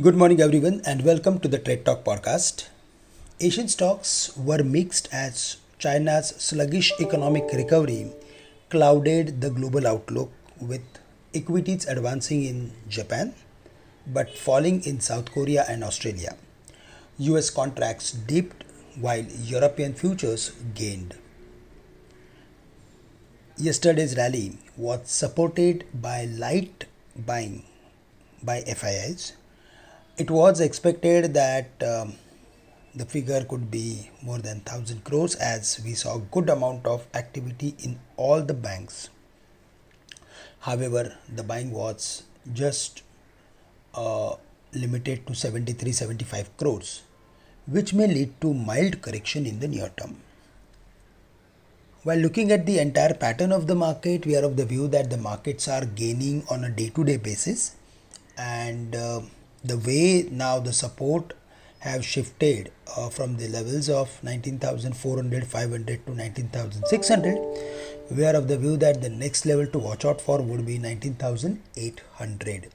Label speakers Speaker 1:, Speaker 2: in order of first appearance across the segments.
Speaker 1: Good morning, everyone, and welcome to the Trade Talk podcast. Asian stocks were mixed as China's sluggish economic recovery clouded the global outlook, with equities advancing in Japan but falling in South Korea and Australia. US contracts dipped while European futures gained. Yesterday's rally was supported by light buying by FIIs it was expected that um, the figure could be more than 1000 crores as we saw good amount of activity in all the banks. However the buying was just uh, limited to 73 75 crores which may lead to mild correction in the near term. While looking at the entire pattern of the market we are of the view that the markets are gaining on a day to day basis and uh, the way now the support have shifted uh, from the levels of 19,400 500 to 19,600 we are of the view that the next level to watch out for would be 19,800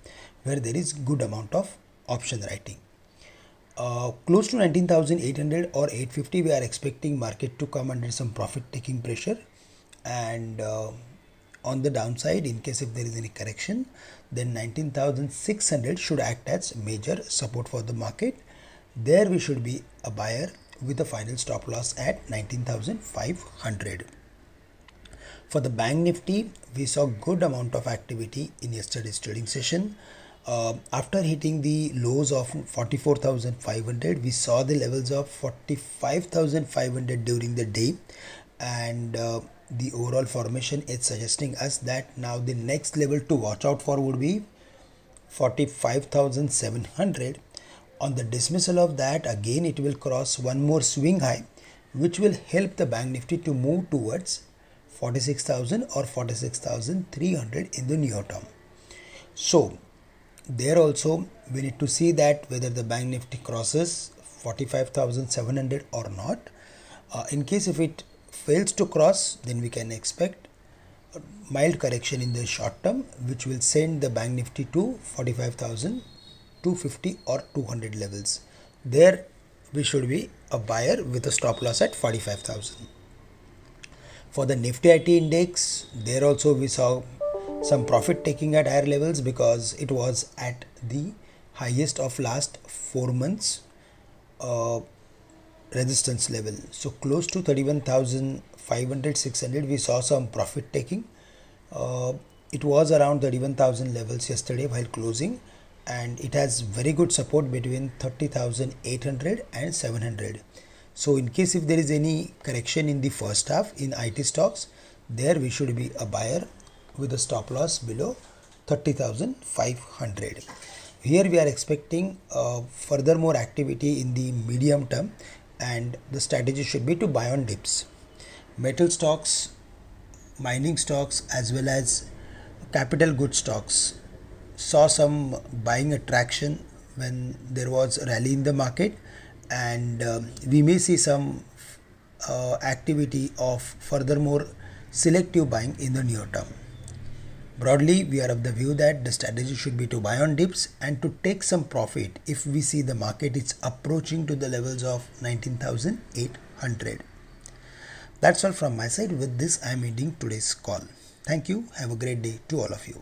Speaker 1: where there is good amount of option writing. Uh, close to 19,800 or 850 we are expecting market to come under some profit taking pressure and uh, on the downside in case if there is any correction then 19600 should act as major support for the market. There we should be a buyer with a final stop loss at 19500 for the bank nifty we saw good amount of activity in yesterday's trading session. Uh, after hitting the lows of 44500 we saw the levels of 45500 during the day. And uh, the overall formation is suggesting us that now the next level to watch out for would be 45700 on the dismissal of that again it will cross one more swing high which will help the bank nifty to move towards 46000 or 46300 in the near term. So there also we need to see that whether the bank nifty crosses 45700 or not. Uh, in case if it fails to cross then we can expect mild correction in the short term which will send the bank nifty to 45250 or 200 levels. There we should be a buyer with a stop loss at 45000 for the nifty it index there also we saw some profit taking at higher levels because it was at the highest of last 4 months. Uh, resistance level. So close to 31500 600 we saw some profit taking. Uh, it was around 31000 levels yesterday while closing and it has very good support between 30800 and 700 so in case if there is any correction in the first half in IT stocks there we should be a buyer with a stop loss below 30500 here we are expecting uh, further more activity in the medium term and the strategy should be to buy on dips. Metal stocks, mining stocks, as well as capital goods stocks saw some buying attraction when there was a rally in the market, and uh, we may see some uh, activity of furthermore selective buying in the near term. Broadly, we are of the view that the strategy should be to buy on dips and to take some profit if we see the market is approaching to the levels of 19,800. That's all from my side. With this, I am ending today's call. Thank you. Have a great day to all of you.